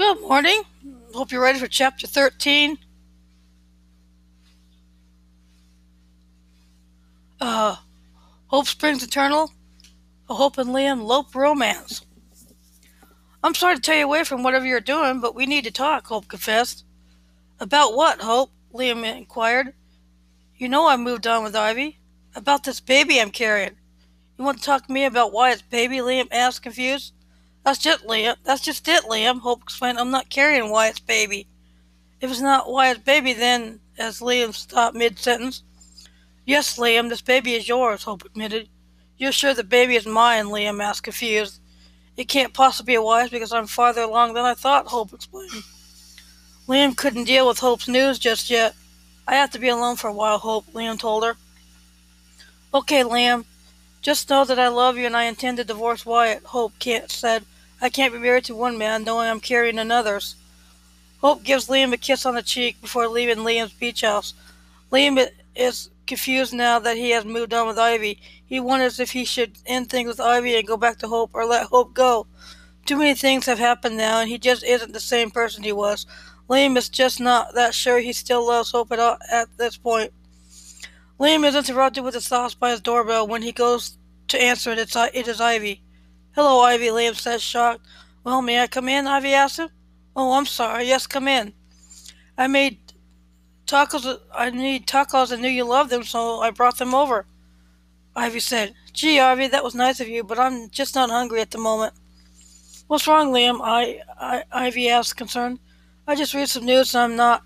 Good morning. Hope you're ready for chapter 13. Uh, Hope Springs Eternal, a Hope and Liam Lope romance. I'm sorry to tear you away from whatever you're doing, but we need to talk, Hope confessed. About what, Hope? Liam inquired. You know I moved on with Ivy. About this baby I'm carrying. You want to talk to me about why it's baby? Liam asked, confused. That's just Liam. That's just it, Liam. Hope explained. I'm not carrying Wyatt's baby. If it's not Wyatt's baby, then, as Liam stopped mid-sentence. Yes, Liam, this baby is yours, Hope admitted. You're sure the baby is mine, Liam asked, confused. It can't possibly be Wyatt's because I'm farther along than I thought, Hope explained. Liam couldn't deal with Hope's news just yet. I have to be alone for a while, Hope, Liam told her. Okay, Liam. Just know that I love you and I intend to divorce Wyatt, Hope Kent said. I can't be married to one man knowing I'm carrying another's. Hope gives Liam a kiss on the cheek before leaving Liam's beach house. Liam is confused now that he has moved on with Ivy. He wonders if he should end things with Ivy and go back to Hope or let Hope go. Too many things have happened now, and he just isn't the same person he was. Liam is just not that sure he still loves Hope at, all, at this point. Liam is interrupted with his thoughts by his doorbell. When he goes to answer it, it's, it is Ivy. Hello, Ivy, Liam said, shocked. Well, may I come in? Ivy asked him. Oh, I'm sorry. Yes, come in. I made tacos. I need tacos. I knew you loved them, so I brought them over. Ivy said, Gee, Ivy, that was nice of you, but I'm just not hungry at the moment. What's wrong, Liam? I, I, Ivy asked, concerned. I just read some news and I'm not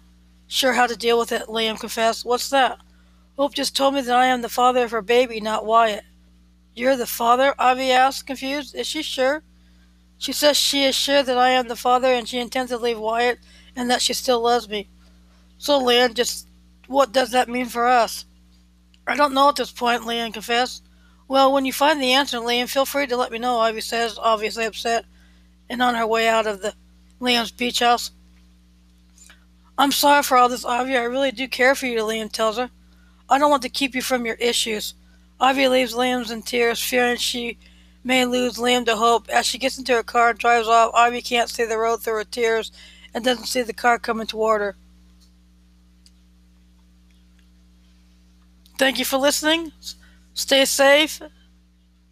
sure how to deal with it, Liam confessed. What's that? Hope just told me that I am the father of her baby, not Wyatt. You're the father? Ivy asked, confused. Is she sure? She says she is sure that I am the father and she intends to leave Wyatt and that she still loves me. So, Liam, just what does that mean for us? I don't know at this point, Liam confessed. Well, when you find the answer, Liam, feel free to let me know, Ivy says, obviously upset, and on her way out of the Liam's beach house. I'm sorry for all this, Ivy. I really do care for you, Liam tells her. I don't want to keep you from your issues. Ivy leaves Liam in tears, fearing she may lose Liam to hope. As she gets into her car and drives off, Ivy can't see the road through her tears and doesn't see the car coming toward her. Thank you for listening. Stay safe.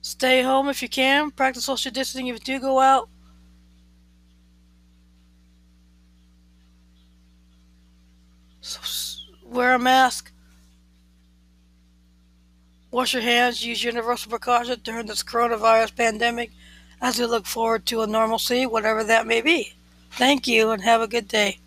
Stay home if you can. Practice social distancing if you do go out. wear a mask. Wash your hands, use universal precautions during this coronavirus pandemic as we look forward to a normalcy, whatever that may be. Thank you and have a good day.